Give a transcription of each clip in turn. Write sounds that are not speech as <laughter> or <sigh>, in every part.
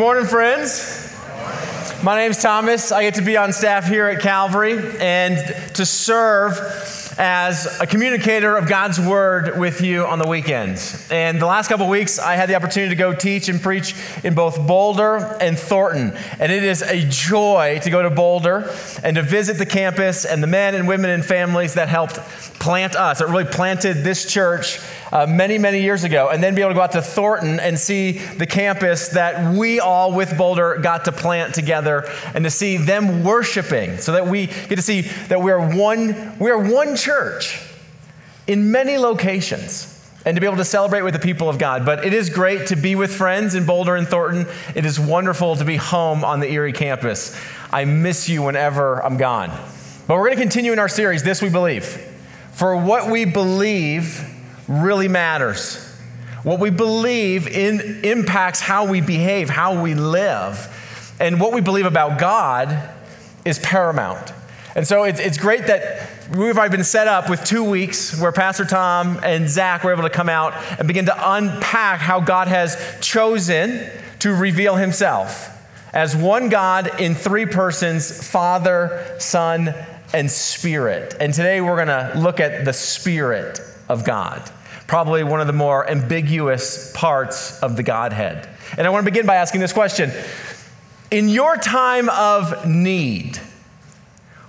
morning, friends. My name's Thomas. I get to be on staff here at Calvary and to serve as a communicator of God's word with you on the weekends. And the last couple weeks, I had the opportunity to go teach and preach in both Boulder and Thornton. And it is a joy to go to Boulder and to visit the campus and the men and women and families that helped plant us, that really planted this church uh, many, many years ago, and then be able to go out to Thornton and see the campus that we all with Boulder got to plant together and to see them worshiping so that we get to see that we are one, we are one church in many locations and to be able to celebrate with the people of God. But it is great to be with friends in Boulder and Thornton. It is wonderful to be home on the Erie campus. I miss you whenever I'm gone. But we're going to continue in our series, This We Believe. For what we believe really matters. What we believe in impacts how we behave, how we live. And what we believe about God is paramount. And so it's, it's great that we've already been set up with two weeks where Pastor Tom and Zach were able to come out and begin to unpack how God has chosen to reveal himself as one God in three persons Father, Son, and Spirit. And today we're going to look at the Spirit of God probably one of the more ambiguous parts of the Godhead. And I want to begin by asking this question In your time of need,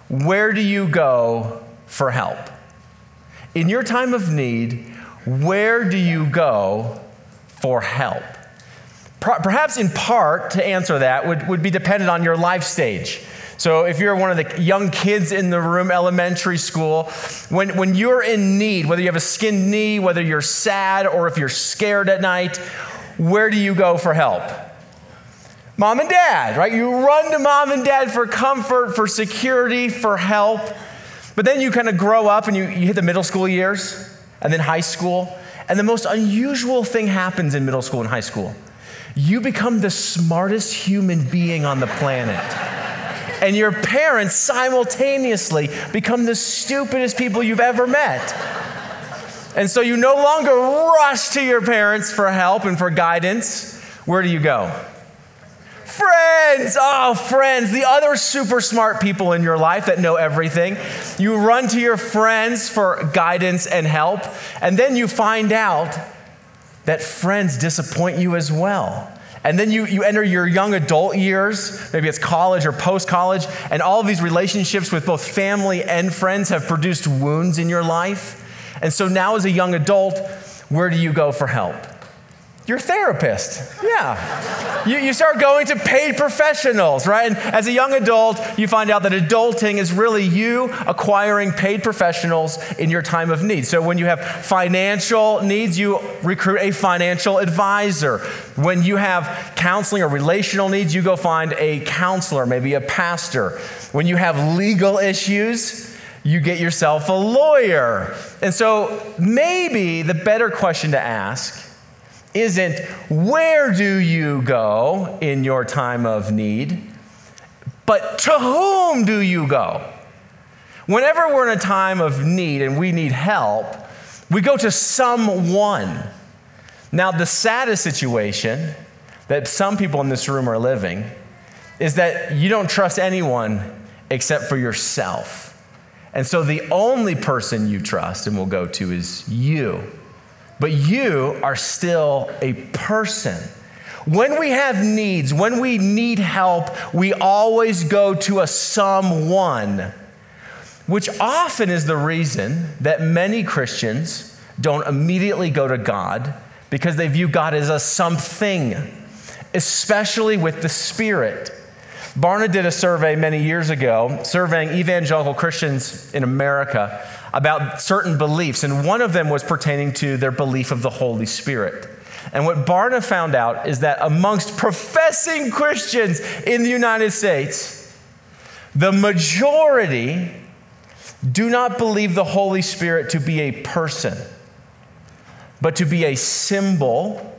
where do you go for help? In your time of need, where do you go for help? Perhaps in part to answer that would, would be dependent on your life stage. So, if you're one of the young kids in the room, elementary school, when, when you're in need, whether you have a skinned knee, whether you're sad, or if you're scared at night, where do you go for help? Mom and dad, right? You run to mom and dad for comfort, for security, for help. But then you kind of grow up and you, you hit the middle school years and then high school. And the most unusual thing happens in middle school and high school you become the smartest human being on the planet and your parents simultaneously become the stupidest people you've ever met. And so you no longer rush to your parents for help and for guidance. Where do you go? Friends, oh, friends, the other super smart people in your life that know everything. You run to your friends for guidance and help, and then you find out that friends disappoint you as well. And then you, you enter your young adult years, maybe it's college or post college, and all of these relationships with both family and friends have produced wounds in your life. And so now, as a young adult, where do you go for help? Your therapist. Yeah. You, you start going to paid professionals, right? And as a young adult, you find out that adulting is really you acquiring paid professionals in your time of need. So when you have financial needs, you recruit a financial advisor. When you have counseling or relational needs, you go find a counselor, maybe a pastor. When you have legal issues, you get yourself a lawyer. And so maybe the better question to ask isn't where do you go in your time of need, but to whom do you go? Whenever we're in a time of need and we need help, we go to someone. Now, the saddest situation that some people in this room are living is that you don't trust anyone except for yourself. And so the only person you trust and will go to is you but you are still a person. When we have needs, when we need help, we always go to a someone, which often is the reason that many Christians don't immediately go to God because they view God as a something, especially with the Spirit. Barna did a survey many years ago, surveying evangelical Christians in America about certain beliefs, and one of them was pertaining to their belief of the Holy Spirit. And what Barna found out is that amongst professing Christians in the United States, the majority do not believe the Holy Spirit to be a person, but to be a symbol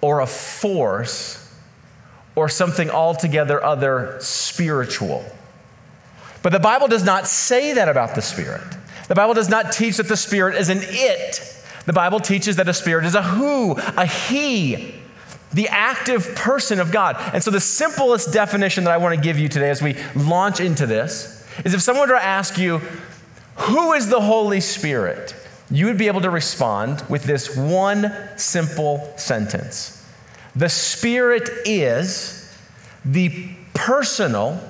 or a force or something altogether other spiritual. But the Bible does not say that about the Spirit. The Bible does not teach that the Spirit is an it. The Bible teaches that a spirit is a who, a he. the active person of God. And so, the simplest definition that I want to give you today as we launch into this is if someone were to ask you, Who is the Holy Spirit? you would be able to respond with this one simple sentence The Spirit is the personal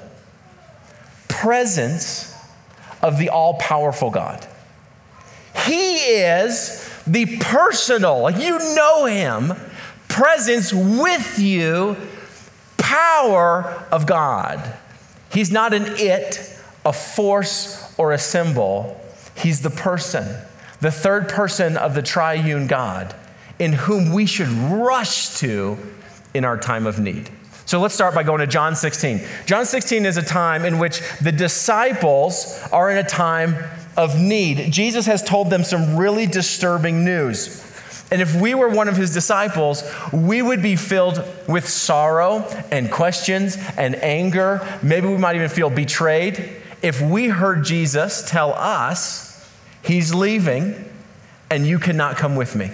presence of the all powerful God. He is the personal, you know Him, presence with you, power of God. He's not an it, a force, or a symbol. He's the person, the third person of the triune God, in whom we should rush to in our time of need. So let's start by going to John 16. John 16 is a time in which the disciples are in a time of need. Jesus has told them some really disturbing news. And if we were one of his disciples, we would be filled with sorrow and questions and anger. Maybe we might even feel betrayed if we heard Jesus tell us, He's leaving and you cannot come with me.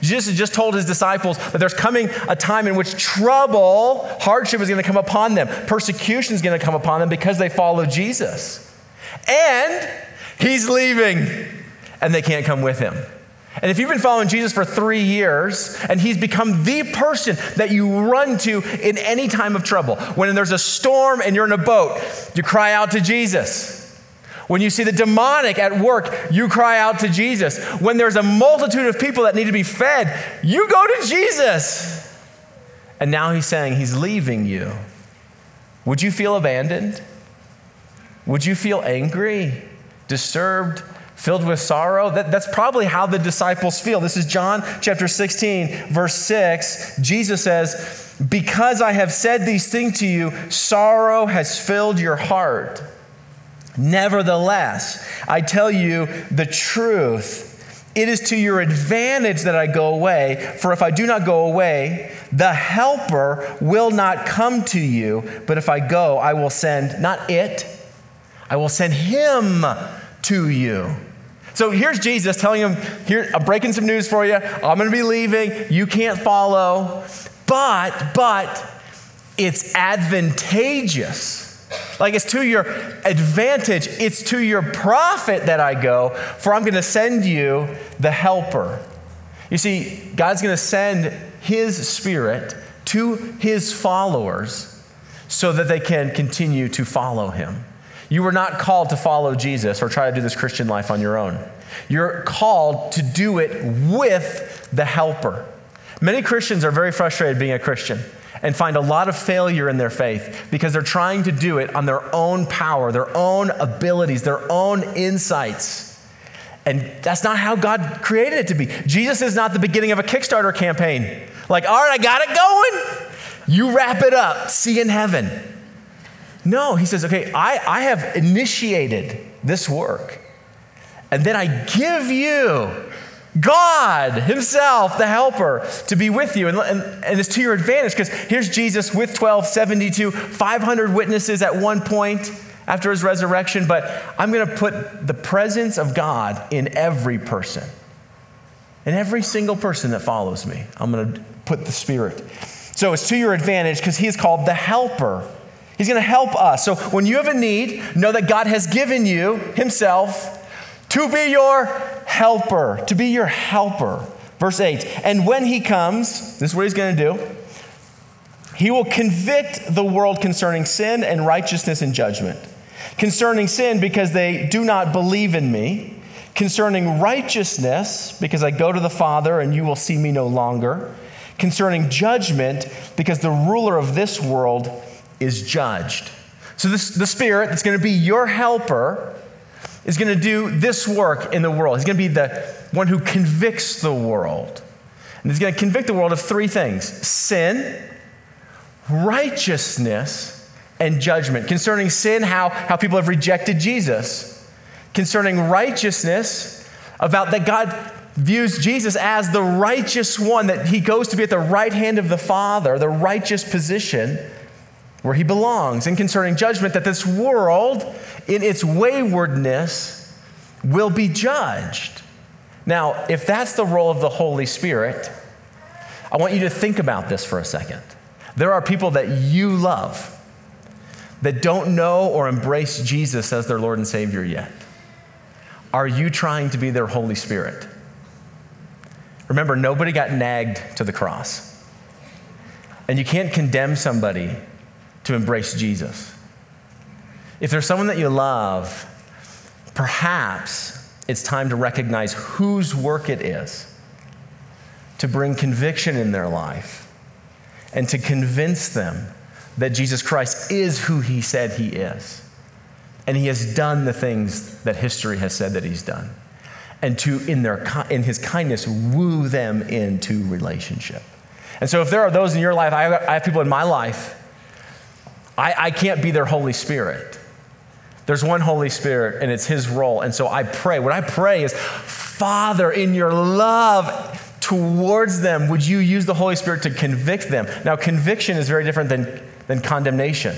Jesus just told his disciples that there's coming a time in which trouble, hardship is going to come upon them, persecution is going to come upon them because they follow Jesus. And he's leaving and they can't come with him. And if you've been following Jesus for three years and he's become the person that you run to in any time of trouble, when there's a storm and you're in a boat, you cry out to Jesus. When you see the demonic at work, you cry out to Jesus. When there's a multitude of people that need to be fed, you go to Jesus. And now he's saying he's leaving you. Would you feel abandoned? Would you feel angry, disturbed, filled with sorrow? That, that's probably how the disciples feel. This is John chapter 16, verse 6. Jesus says, Because I have said these things to you, sorrow has filled your heart. Nevertheless, I tell you the truth. It is to your advantage that I go away, for if I do not go away, the Helper will not come to you. But if I go, I will send, not it, I will send him to you. So here's Jesus telling him, here, I'm breaking some news for you. I'm going to be leaving. You can't follow. But, but, it's advantageous like it's to your advantage, it's to your profit that I go, for I'm going to send you the helper. You see, God's going to send his spirit to his followers so that they can continue to follow him. You were not called to follow Jesus or try to do this Christian life on your own. You're called to do it with the helper. Many Christians are very frustrated being a Christian and find a lot of failure in their faith because they're trying to do it on their own power, their own abilities, their own insights. And that's not how God created it to be. Jesus is not the beginning of a Kickstarter campaign. Like, all right, I got it going. You wrap it up. See in heaven. No, he says, okay, I, I have initiated this work. And then I give you God Himself, the helper, to be with you. And, and, and it's to your advantage because here's Jesus with 12, 72, 500 witnesses at one point after His resurrection. But I'm going to put the presence of God in every person. In every single person that follows me, I'm going to put the Spirit. So it's to your advantage because He is called the helper. He's going to help us. So when you have a need, know that God has given you Himself to be your helper, to be your helper. Verse 8, and when he comes, this is what he's going to do. He will convict the world concerning sin and righteousness and judgment. Concerning sin, because they do not believe in me. Concerning righteousness, because I go to the Father and you will see me no longer. Concerning judgment, because the ruler of this world is judged. So, this, the Spirit that's going to be your helper is going to do this work in the world. He's going to be the one who convicts the world. And he's going to convict the world of three things sin, righteousness, and judgment. Concerning sin, how, how people have rejected Jesus. Concerning righteousness, about that God views Jesus as the righteous one, that he goes to be at the right hand of the Father, the righteous position where he belongs. And concerning judgment, that this world, in its waywardness, will be judged. Now, if that's the role of the Holy Spirit, I want you to think about this for a second. There are people that you love that don't know or embrace Jesus as their Lord and Savior yet. Are you trying to be their Holy Spirit? Remember, nobody got nagged to the cross. And you can't condemn somebody to embrace Jesus. If there's someone that you love, perhaps it's time to recognize whose work it is to bring conviction in their life and to convince them that Jesus Christ is who he said he is. And he has done the things that history has said that he's done. And to, in, their, in his kindness, woo them into relationship. And so, if there are those in your life, I have, I have people in my life, I, I can't be their Holy Spirit. There's one Holy Spirit, and it's His role. And so I pray. What I pray is, Father, in your love towards them, would you use the Holy Spirit to convict them? Now, conviction is very different than, than condemnation.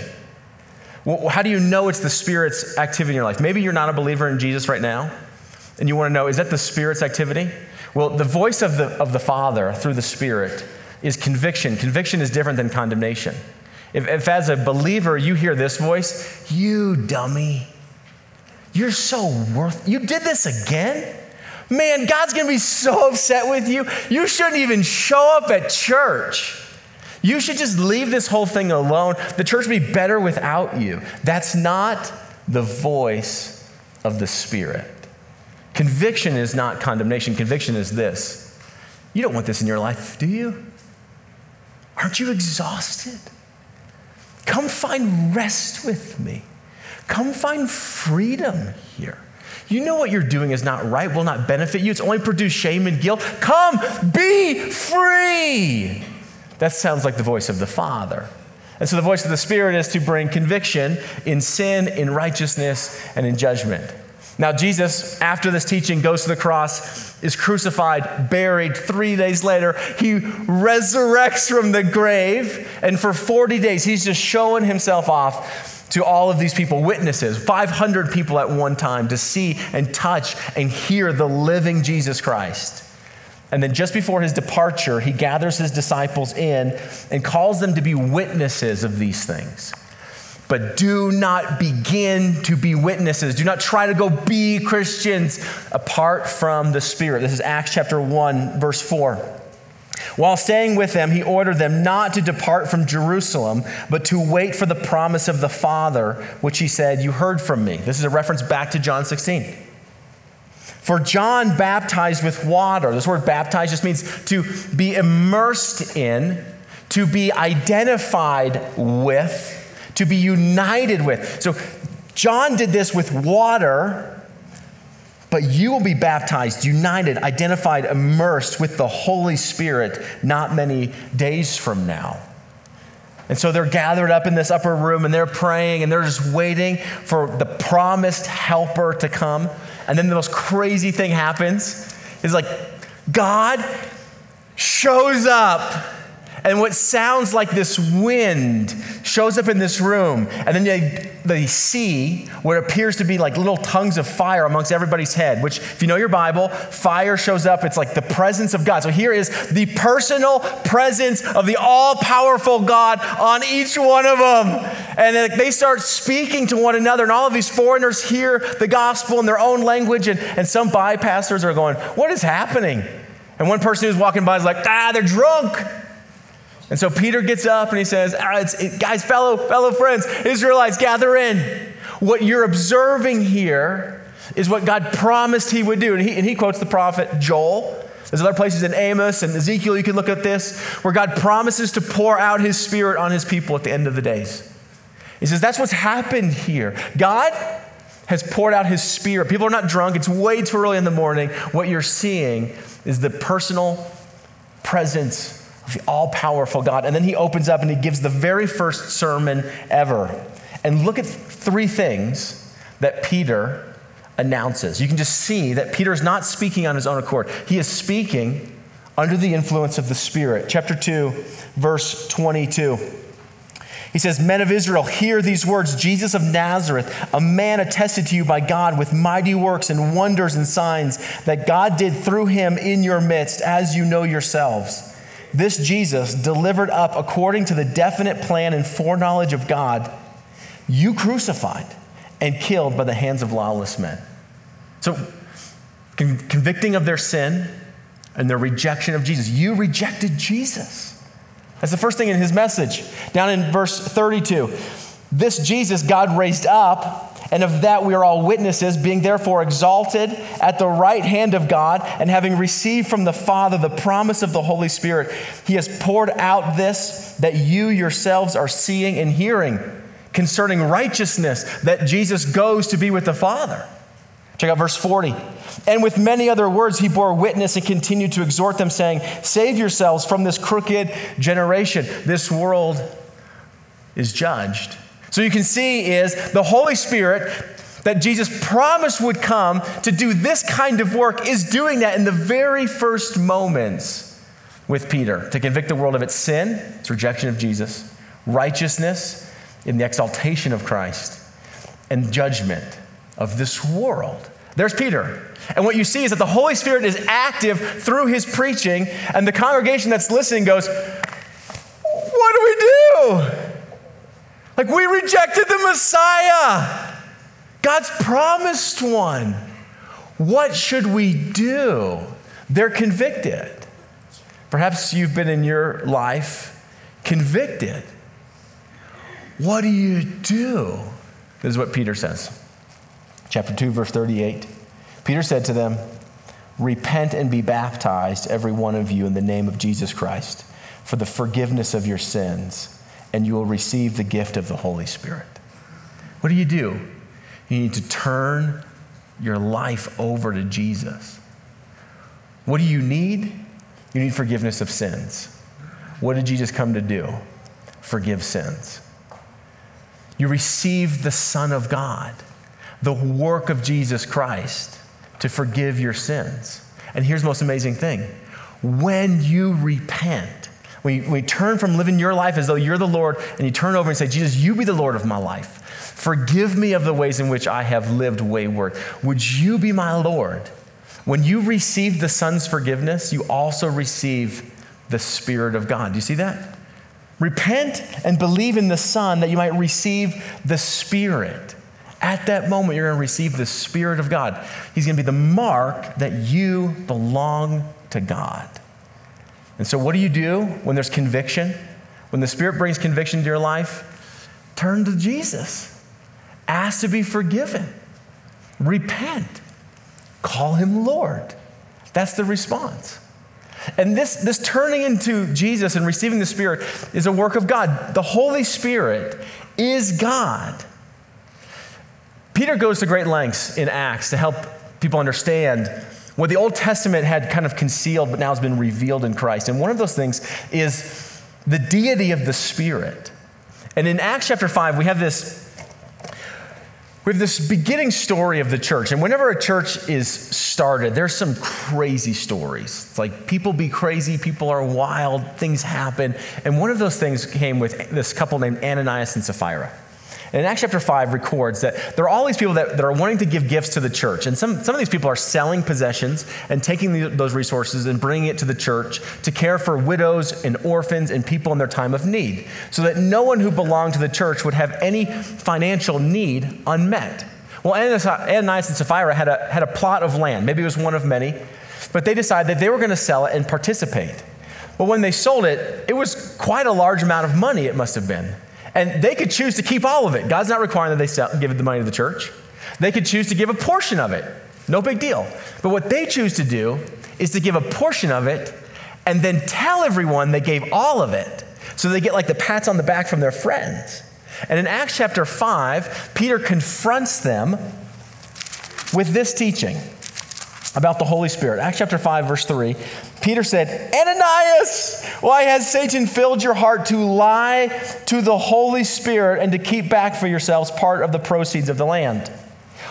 Well, how do you know it's the Spirit's activity in your life? Maybe you're not a believer in Jesus right now, and you want to know, is that the Spirit's activity? Well, the voice of the, of the Father through the Spirit is conviction. Conviction is different than condemnation. If, if as a believer you hear this voice, you dummy, you're so worth, you did this again? Man, God's gonna be so upset with you. You shouldn't even show up at church. You should just leave this whole thing alone. The church would be better without you. That's not the voice of the Spirit. Conviction is not condemnation. Conviction is this. You don't want this in your life, do you? Aren't you exhausted? Find rest with me. Come find freedom here. You know what you're doing is not right, will not benefit you. It's only produce shame and guilt. Come be free. That sounds like the voice of the Father. And so the voice of the Spirit is to bring conviction in sin, in righteousness, and in judgment. Now, Jesus, after this teaching, goes to the cross, is crucified, buried. Three days later, he resurrects from the grave. And for 40 days, he's just showing himself off to all of these people, witnesses, 500 people at one time, to see and touch and hear the living Jesus Christ. And then just before his departure, he gathers his disciples in and calls them to be witnesses of these things. But do not begin to be witnesses. Do not try to go be Christians apart from the Spirit. This is Acts chapter 1, verse 4. While staying with them, he ordered them not to depart from Jerusalem, but to wait for the promise of the Father, which he said, You heard from me. This is a reference back to John 16. For John baptized with water. This word baptized just means to be immersed in, to be identified with to be united with. So John did this with water, but you will be baptized, united, identified, immersed with the Holy Spirit not many days from now. And so they're gathered up in this upper room and they're praying and they're just waiting for the promised helper to come. And then the most crazy thing happens is like God shows up and what sounds like this wind shows up in this room, and then they, they see what appears to be like little tongues of fire amongst everybody's head, which, if you know your Bible, fire shows up. It's like the presence of God. So here is the personal presence of the all powerful God on each one of them. And they start speaking to one another, and all of these foreigners hear the gospel in their own language, and, and some bypassers are going, What is happening? And one person who's walking by is like, Ah, they're drunk. And so Peter gets up and he says, ah, it, Guys, fellow, fellow friends, Israelites, gather in. What you're observing here is what God promised he would do. And he, and he quotes the prophet Joel. There's other places in Amos and Ezekiel you can look at this where God promises to pour out his spirit on his people at the end of the days. He says, That's what's happened here. God has poured out his spirit. People are not drunk, it's way too early in the morning. What you're seeing is the personal presence the all powerful God. And then he opens up and he gives the very first sermon ever. And look at three things that Peter announces. You can just see that Peter is not speaking on his own accord, he is speaking under the influence of the Spirit. Chapter 2, verse 22. He says, Men of Israel, hear these words Jesus of Nazareth, a man attested to you by God with mighty works and wonders and signs that God did through him in your midst, as you know yourselves. This Jesus, delivered up according to the definite plan and foreknowledge of God, you crucified and killed by the hands of lawless men. So, con- convicting of their sin and their rejection of Jesus. You rejected Jesus. That's the first thing in his message. Down in verse 32, this Jesus God raised up and of that we are all witnesses, being therefore exalted at the right hand of God, and having received from the Father the promise of the Holy Spirit, He has poured out this that you yourselves are seeing and hearing concerning righteousness, that Jesus goes to be with the Father. Check out verse 40. And with many other words, he bore witness and continued to exhort them, saying, Save yourselves from this crooked generation. This world is judged. So you can see is the Holy Spirit that Jesus promised would come to do this kind of work is doing that in the very first moments with Peter to convict the world of its sin, its rejection of Jesus, righteousness in the exaltation of Christ, and judgment of this world. There's Peter. And what you see is that the Holy Spirit is active through his preaching, and the congregation that's listening goes, What do we do? Like, we rejected the Messiah, God's promised one. What should we do? They're convicted. Perhaps you've been in your life convicted. What do you do? This is what Peter says. Chapter 2, verse 38. Peter said to them, Repent and be baptized, every one of you, in the name of Jesus Christ, for the forgiveness of your sins and you will receive the gift of the Holy Spirit. What do you do? You need to turn your life over to Jesus. What do you need? You need forgiveness of sins. What did Jesus come to do? Forgive sins. You receive the Son of God, the work of Jesus Christ to forgive your sins. And here's the most amazing thing when you repent, when you, when you turn from living your life as though you're the Lord and you turn over and say, Jesus, you be the Lord of my life. Forgive me of the ways in which I have lived wayward. Would you be my Lord? When you receive the Son's forgiveness, you also receive the Spirit of God. Do you see that? Repent and believe in the Son that you might receive the Spirit. At that moment, you're going to receive the Spirit of God. He's going to be the mark that you belong to God. And so, what do you do when there's conviction? When the Spirit brings conviction to your life, turn to Jesus. Ask to be forgiven. Repent. Call him Lord. That's the response. And this, this turning into Jesus and receiving the Spirit is a work of God. The Holy Spirit is God. Peter goes to great lengths in Acts to help people understand what the Old Testament had kind of concealed, but now has been revealed in Christ. And one of those things is the deity of the Spirit. And in Acts chapter 5, we have this. We have this beginning story of the church. And whenever a church is started, there's some crazy stories. It's like people be crazy, people are wild, things happen. And one of those things came with this couple named Ananias and Sapphira. And Acts chapter 5 records that there are all these people that, that are wanting to give gifts to the church. And some, some of these people are selling possessions and taking the, those resources and bringing it to the church to care for widows and orphans and people in their time of need, so that no one who belonged to the church would have any financial need unmet. Well, Ananias and Sapphira had a, had a plot of land. Maybe it was one of many, but they decided that they were going to sell it and participate. But when they sold it, it was quite a large amount of money, it must have been. And they could choose to keep all of it. God's not requiring that they sell, give the money to the church. They could choose to give a portion of it. No big deal. But what they choose to do is to give a portion of it and then tell everyone they gave all of it. So they get like the pats on the back from their friends. And in Acts chapter 5, Peter confronts them with this teaching about the Holy Spirit. Acts chapter 5, verse 3. Peter said, Ananias, why has Satan filled your heart to lie to the Holy Spirit and to keep back for yourselves part of the proceeds of the land?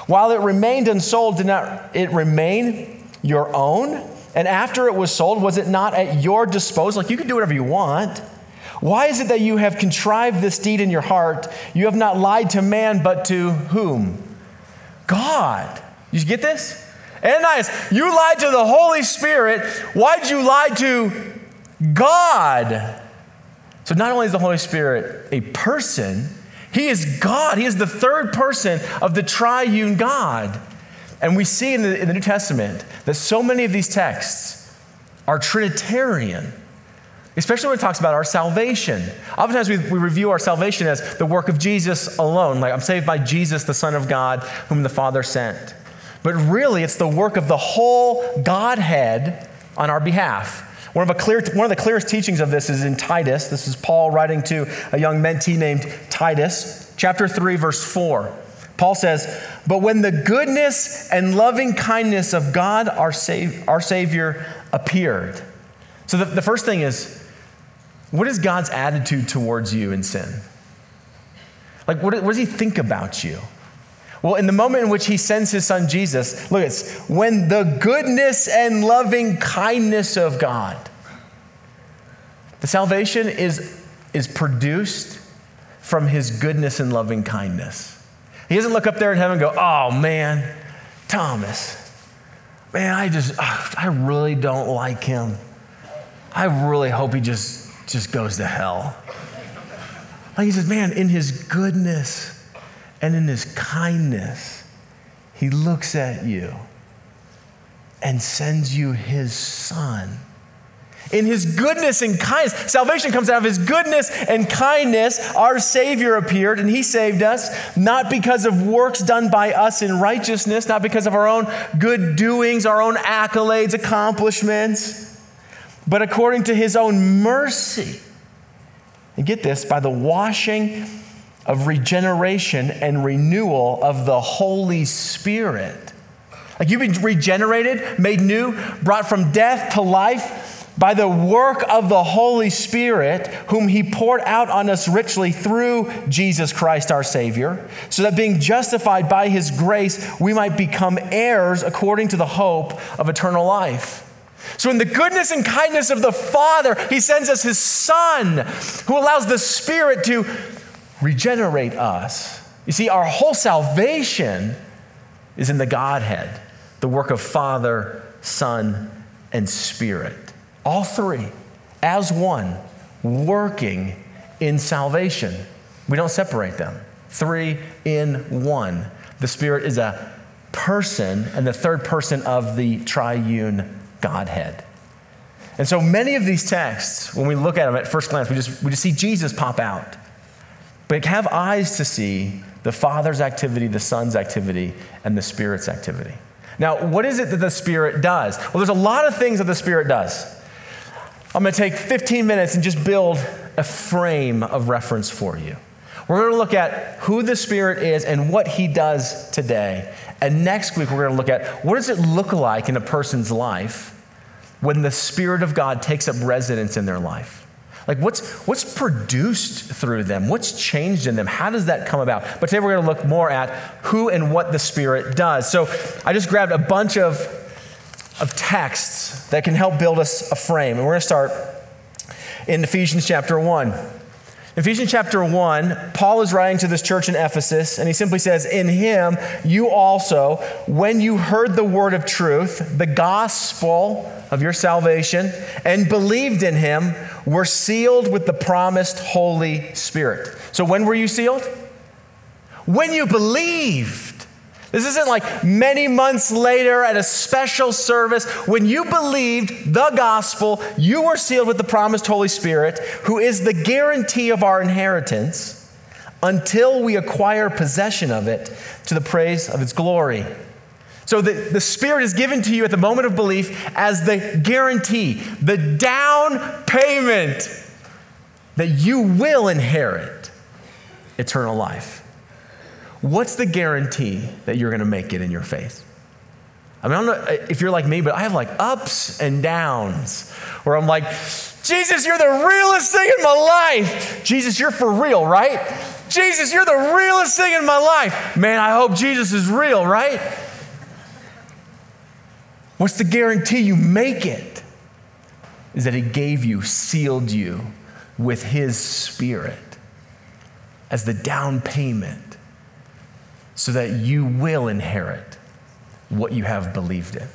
While it remained unsold, did not it remain your own? And after it was sold, was it not at your disposal? Like you can do whatever you want. Why is it that you have contrived this deed in your heart? You have not lied to man, but to whom? God. Did you get this? Ananias, you lied to the Holy Spirit. Why'd you lie to God. So not only is the Holy Spirit a person, he is God. He is the third person of the triune God. And we see in the, in the New Testament that so many of these texts are Trinitarian, especially when it talks about our salvation. Oftentimes we, we review our salvation as the work of Jesus alone, like I'm saved by Jesus, the Son of God, whom the Father sent. But really, it's the work of the whole Godhead on our behalf. One of, clear, one of the clearest teachings of this is in Titus. This is Paul writing to a young mentee named Titus, chapter 3, verse 4. Paul says, But when the goodness and loving kindness of God, our, Sav- our Savior, appeared. So the, the first thing is, what is God's attitude towards you in sin? Like, what, what does he think about you? Well, in the moment in which he sends his son Jesus, look, it's when the goodness and loving kindness of God, the salvation is, is produced from his goodness and loving kindness. He doesn't look up there in heaven and go, oh man, Thomas, man, I just, I really don't like him. I really hope he just, just goes to hell. Like he says, man, in his goodness and in his kindness, he looks at you and sends you his son in his goodness and kindness. Salvation comes out of his goodness and kindness. Our Savior appeared and he saved us, not because of works done by us in righteousness, not because of our own good doings, our own accolades, accomplishments, but according to his own mercy. And get this by the washing of regeneration and renewal of the Holy Spirit. Like you've been regenerated, made new, brought from death to life by the work of the Holy Spirit, whom He poured out on us richly through Jesus Christ our Savior, so that being justified by His grace, we might become heirs according to the hope of eternal life. So, in the goodness and kindness of the Father, He sends us His Son, who allows the Spirit to regenerate us. You see, our whole salvation is in the Godhead, the work of Father, Son, and Spirit. All three as one, working in salvation. We don't separate them. Three in one. The Spirit is a person and the third person of the triune Godhead. And so many of these texts, when we look at them at first glance, we just, we just see Jesus pop out. But have eyes to see the Father's activity, the Son's activity, and the Spirit's activity. Now, what is it that the Spirit does? Well, there's a lot of things that the Spirit does. I'm going to take 15 minutes and just build a frame of reference for you. We're going to look at who the Spirit is and what He does today. And next week, we're going to look at what does it look like in a person's life when the Spirit of God takes up residence in their life? Like, what's, what's produced through them? What's changed in them? How does that come about? But today we're going to look more at who and what the Spirit does. So I just grabbed a bunch of of texts that can help build us a frame. And we're going to start in Ephesians chapter 1. Ephesians chapter 1, Paul is writing to this church in Ephesus, and he simply says, In him you also, when you heard the word of truth, the gospel of your salvation, and believed in him, were sealed with the promised Holy Spirit. So when were you sealed? When you believed. This isn't like many months later at a special service. When you believed the gospel, you were sealed with the promised Holy Spirit, who is the guarantee of our inheritance until we acquire possession of it to the praise of its glory. So the, the Spirit is given to you at the moment of belief as the guarantee, the down payment that you will inherit eternal life. What's the guarantee that you're going to make it in your faith? I mean, I don't know uh, if you're like me, but I have like ups and downs where I'm like, Jesus, you're the realest thing in my life. Jesus, you're for real, right? Jesus, you're the realest thing in my life. Man, I hope Jesus is real, right? What's the guarantee you make it? Is that He gave you, sealed you with His Spirit as the down payment so that you will inherit what you have believed in.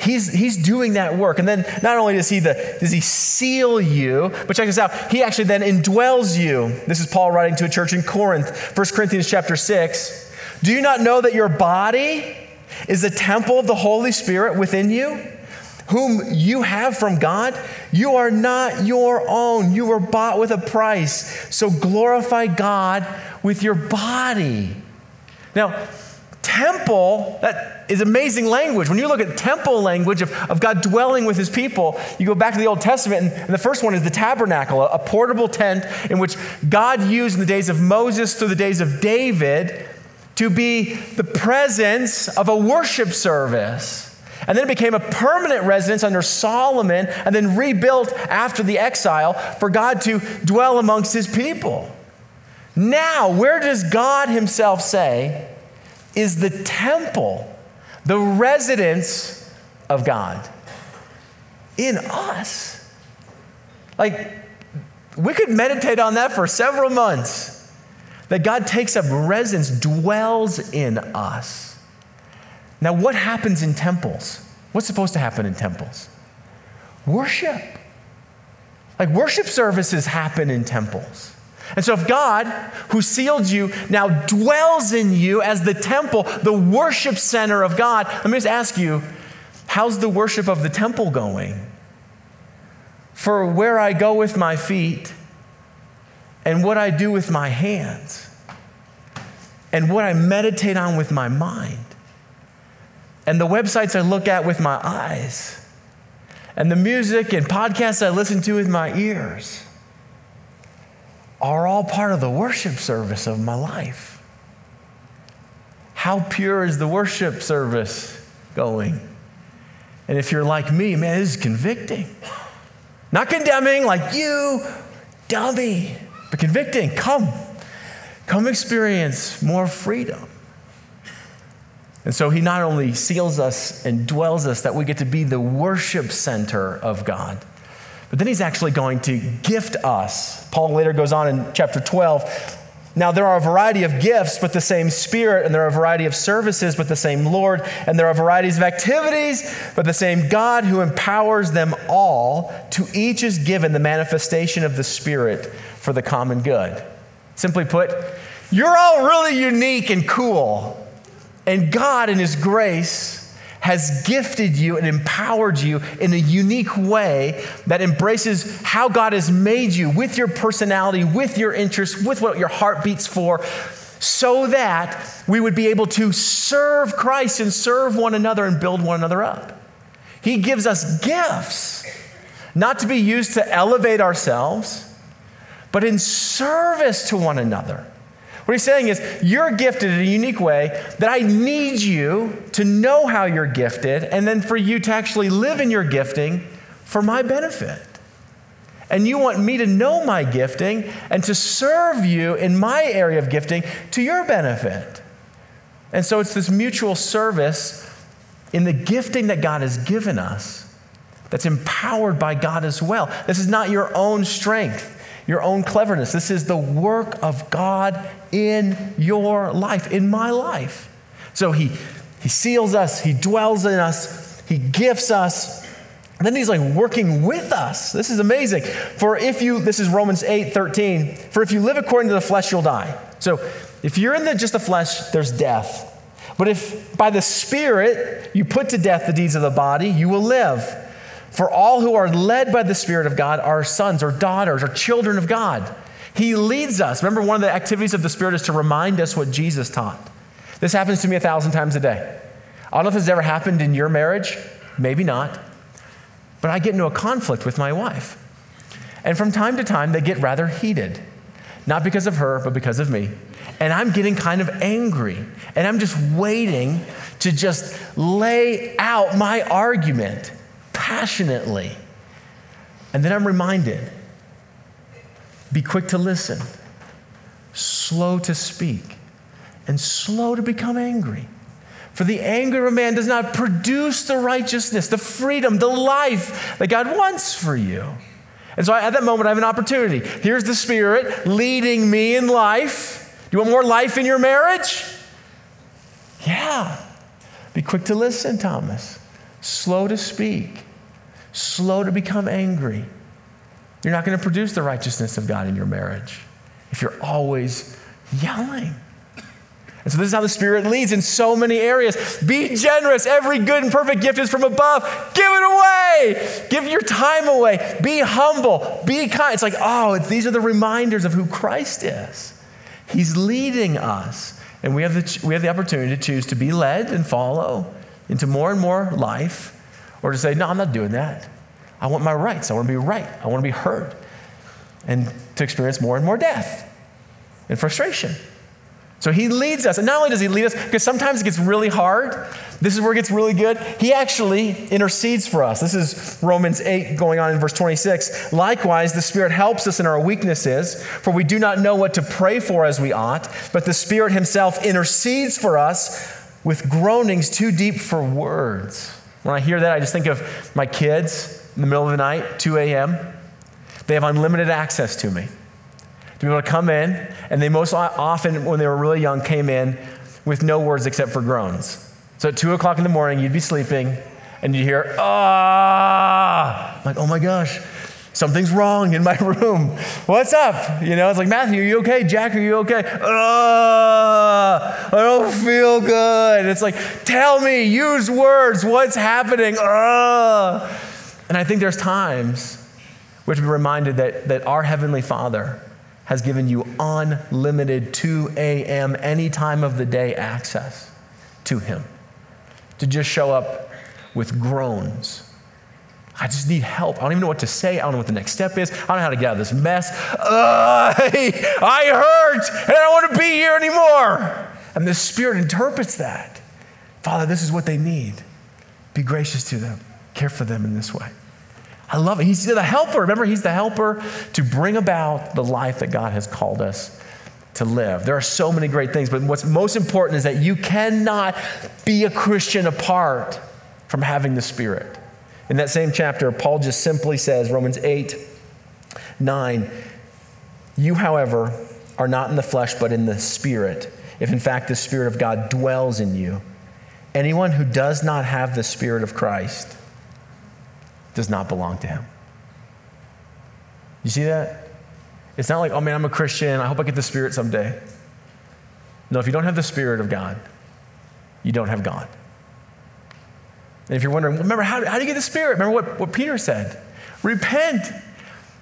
he's, he's doing that work. And then not only does he, the, does he seal you, but check this out. He actually then indwells you. This is Paul writing to a church in Corinth, 1 Corinthians chapter 6. Do you not know that your body is a temple of the Holy Spirit within you? Whom you have from God, you are not your own. You were bought with a price. So glorify God with your body. Now, temple, that is amazing language. When you look at temple language of, of God dwelling with his people, you go back to the Old Testament, and, and the first one is the tabernacle, a, a portable tent in which God used in the days of Moses through the days of David to be the presence of a worship service. And then it became a permanent residence under Solomon and then rebuilt after the exile for God to dwell amongst his people. Now, where does God himself say is the temple, the residence of God? In us. Like, we could meditate on that for several months. That God takes up residence, dwells in us. Now, what happens in temples? What's supposed to happen in temples? Worship. Like worship services happen in temples. And so, if God, who sealed you, now dwells in you as the temple, the worship center of God, let me just ask you, how's the worship of the temple going? For where I go with my feet and what I do with my hands and what I meditate on with my mind and the websites I look at with my eyes and the music and podcasts I listen to with my ears are all part of the worship service of my life. How pure is the worship service going? And if you're like me, man, this is convicting. Not condemning, like you, dummy, but convicting. Come, come experience more freedom. And so he not only seals us and dwells us that we get to be the worship center of God, but then he's actually going to gift us. Paul later goes on in chapter 12. Now, there are a variety of gifts, but the same Spirit, and there are a variety of services, but the same Lord, and there are varieties of activities, but the same God who empowers them all. To each is given the manifestation of the Spirit for the common good. Simply put, you're all really unique and cool. And God, in His grace, has gifted you and empowered you in a unique way that embraces how God has made you with your personality, with your interests, with what your heart beats for, so that we would be able to serve Christ and serve one another and build one another up. He gives us gifts, not to be used to elevate ourselves, but in service to one another. What he's saying is, you're gifted in a unique way that I need you to know how you're gifted and then for you to actually live in your gifting for my benefit. And you want me to know my gifting and to serve you in my area of gifting to your benefit. And so it's this mutual service in the gifting that God has given us that's empowered by God as well. This is not your own strength your own cleverness. This is the work of God in your life, in my life. So he, he seals us, he dwells in us, he gifts us. And then he's like working with us. This is amazing. For if you, this is Romans 8 13, for if you live according to the flesh, you'll die. So if you're in the, just the flesh, there's death. But if by the Spirit you put to death the deeds of the body, you will live. For all who are led by the Spirit of God are sons or daughters or children of God. He leads us. Remember, one of the activities of the Spirit is to remind us what Jesus taught. This happens to me a thousand times a day. I don't know if this has ever happened in your marriage, maybe not, but I get into a conflict with my wife. And from time to time, they get rather heated, not because of her, but because of me. And I'm getting kind of angry, and I'm just waiting to just lay out my argument passionately. And then I'm reminded be quick to listen, slow to speak, and slow to become angry. For the anger of man does not produce the righteousness, the freedom, the life that God wants for you. And so at that moment, I have an opportunity. Here's the Spirit leading me in life. Do you want more life in your marriage? Yeah. Be quick to listen, Thomas slow to speak, slow to become angry. You're not going to produce the righteousness of God in your marriage if you're always yelling. And so, this is how the Spirit leads in so many areas. Be generous. Every good and perfect gift is from above. Give it away. Give your time away. Be humble. Be kind. It's like, oh, these are the reminders of who Christ is. He's leading us. And we have, the, we have the opportunity to choose to be led and follow into more and more life, or to say, no, I'm not doing that. I want my rights. I want to be right. I want to be heard. And to experience more and more death and frustration. So he leads us. And not only does he lead us, because sometimes it gets really hard. This is where it gets really good. He actually intercedes for us. This is Romans 8 going on in verse 26. Likewise, the Spirit helps us in our weaknesses, for we do not know what to pray for as we ought, but the Spirit himself intercedes for us with groanings too deep for words. When I hear that, I just think of my kids in the middle of the night, 2 a.m. They have unlimited access to me to be able to come in, and they most often, when they were really young, came in with no words except for groans. So at two o'clock in the morning, you'd be sleeping, and you'd hear, ah, like, oh my gosh, something's wrong in my <laughs> room. What's up? You know, it's like, Matthew, are you okay? Jack, are you okay? Ah, I don't feel good. It's like, tell me, use words, what's happening? Ah. And I think there's times we have to be reminded that, that our Heavenly Father, has given you unlimited 2 a.m., any time of the day access to Him. To just show up with groans. I just need help. I don't even know what to say. I don't know what the next step is. I don't know how to get out of this mess. Uh, <laughs> I hurt and I don't want to be here anymore. And the Spirit interprets that. Father, this is what they need. Be gracious to them, care for them in this way. I love it. He's the helper. Remember, he's the helper to bring about the life that God has called us to live. There are so many great things, but what's most important is that you cannot be a Christian apart from having the Spirit. In that same chapter, Paul just simply says, Romans 8, 9, you, however, are not in the flesh, but in the Spirit, if in fact the Spirit of God dwells in you. Anyone who does not have the Spirit of Christ does not belong to him. You see that? It's not like, oh man, I'm a Christian. I hope I get the Spirit someday. No, if you don't have the Spirit of God, you don't have God. And if you're wondering, remember, how, how do you get the Spirit? Remember what, what Peter said repent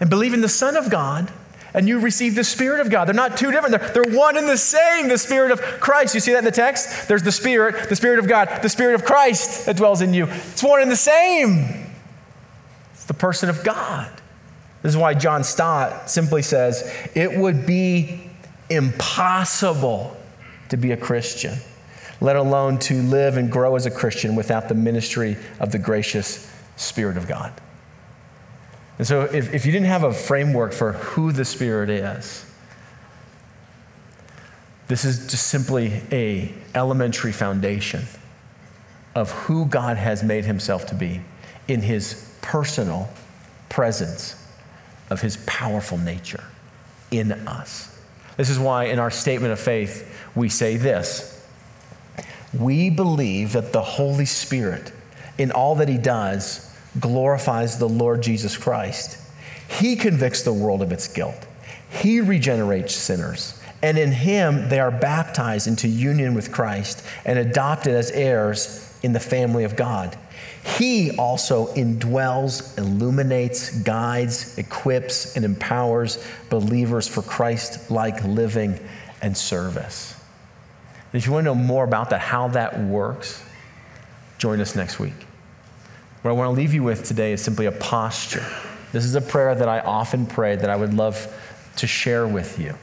and believe in the Son of God, and you receive the Spirit of God. They're not two different, they're, they're one and the same, the Spirit of Christ. You see that in the text? There's the Spirit, the Spirit of God, the Spirit of Christ that dwells in you. It's one and the same. It's the person of God. This is why John Stott simply says it would be impossible to be a Christian, let alone to live and grow as a Christian without the ministry of the gracious Spirit of God. And so, if, if you didn't have a framework for who the Spirit is, this is just simply a elementary foundation of who God has made himself to be in his personal presence of his powerful nature in us. This is why in our statement of faith we say this We believe that the Holy Spirit, in all that he does, glorifies the Lord Jesus Christ. He convicts the world of its guilt, he regenerates sinners. And in him, they are baptized into union with Christ and adopted as heirs in the family of God. He also indwells, illuminates, guides, equips, and empowers believers for Christ like living and service. And if you want to know more about that, how that works, join us next week. What I want to leave you with today is simply a posture. This is a prayer that I often pray that I would love to share with you.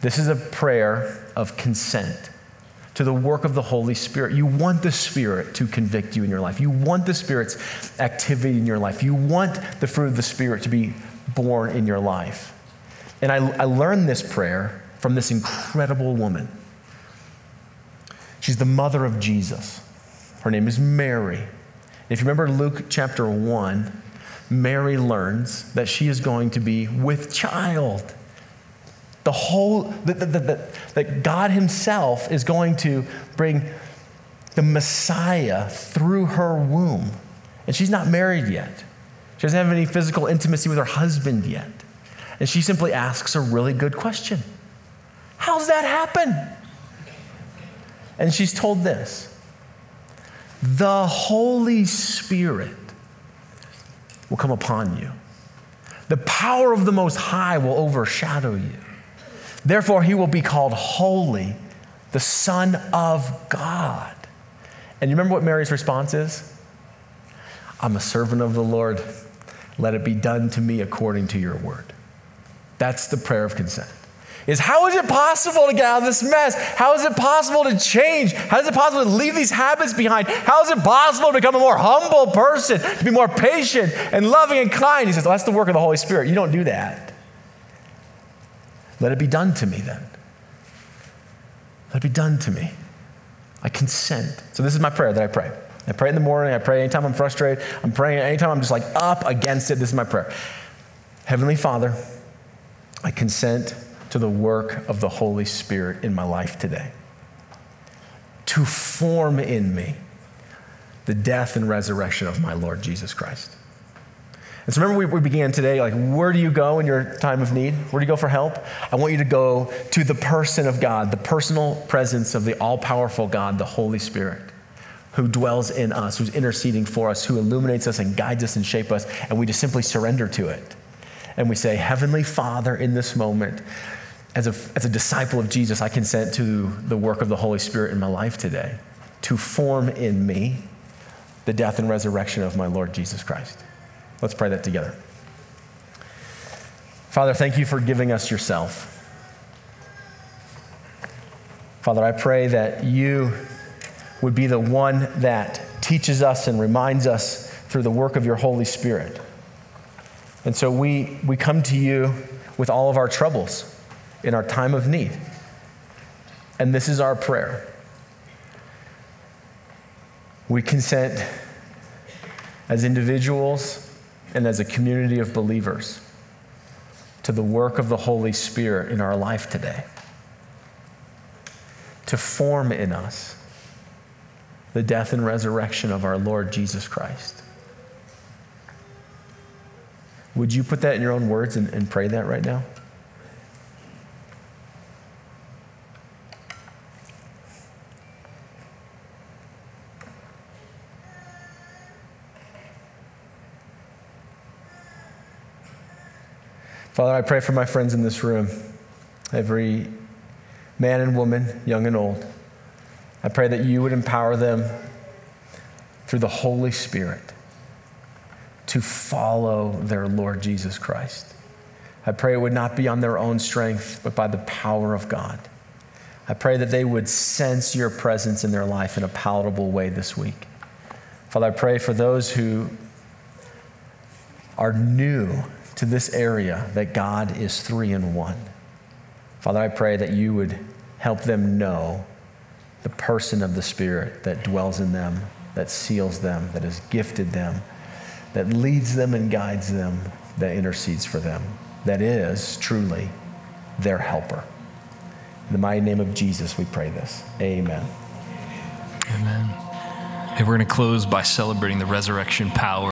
This is a prayer of consent to the work of the Holy Spirit. You want the Spirit to convict you in your life. You want the Spirit's activity in your life. You want the fruit of the Spirit to be borne in your life. And I, I learned this prayer from this incredible woman. She's the mother of Jesus. Her name is Mary. If you remember Luke chapter 1, Mary learns that she is going to be with child. The whole, that, that, that, that God Himself is going to bring the Messiah through her womb. And she's not married yet. She doesn't have any physical intimacy with her husband yet. And she simply asks a really good question How's that happen? And she's told this The Holy Spirit will come upon you, the power of the Most High will overshadow you. Therefore, he will be called Holy, the Son of God. And you remember what Mary's response is? I'm a servant of the Lord. Let it be done to me according to your word. That's the prayer of consent. Is how is it possible to get out of this mess? How is it possible to change? How is it possible to leave these habits behind? How is it possible to become a more humble person, to be more patient and loving and kind? He says, well, That's the work of the Holy Spirit. You don't do that. Let it be done to me then. Let it be done to me. I consent. So, this is my prayer that I pray. I pray in the morning. I pray anytime I'm frustrated. I'm praying anytime I'm just like up against it. This is my prayer. Heavenly Father, I consent to the work of the Holy Spirit in my life today to form in me the death and resurrection of my Lord Jesus Christ. And so remember, we, we began today, like, where do you go in your time of need? Where do you go for help? I want you to go to the person of God, the personal presence of the all powerful God, the Holy Spirit who dwells in us, who's interceding for us, who illuminates us and guides us and shapes us, and we just simply surrender to it. And we say, Heavenly Father, in this moment, as a, as a disciple of Jesus, I consent to the work of the Holy Spirit in my life today to form in me the death and resurrection of my Lord Jesus Christ. Let's pray that together. Father, thank you for giving us yourself. Father, I pray that you would be the one that teaches us and reminds us through the work of your Holy Spirit. And so we, we come to you with all of our troubles in our time of need. And this is our prayer. We consent as individuals and as a community of believers to the work of the Holy Spirit in our life today, to form in us the death and resurrection of our Lord Jesus Christ. Would you put that in your own words and, and pray that right now? Father, I pray for my friends in this room, every man and woman, young and old. I pray that you would empower them through the Holy Spirit to follow their Lord Jesus Christ. I pray it would not be on their own strength, but by the power of God. I pray that they would sense your presence in their life in a palatable way this week. Father, I pray for those who are new to this area that God is three in one. Father, I pray that you would help them know the person of the Spirit that dwells in them, that seals them, that has gifted them, that leads them and guides them, that intercedes for them, that is truly their helper. In the mighty name of Jesus, we pray this. Amen. Amen. And we're going to close by celebrating the resurrection power.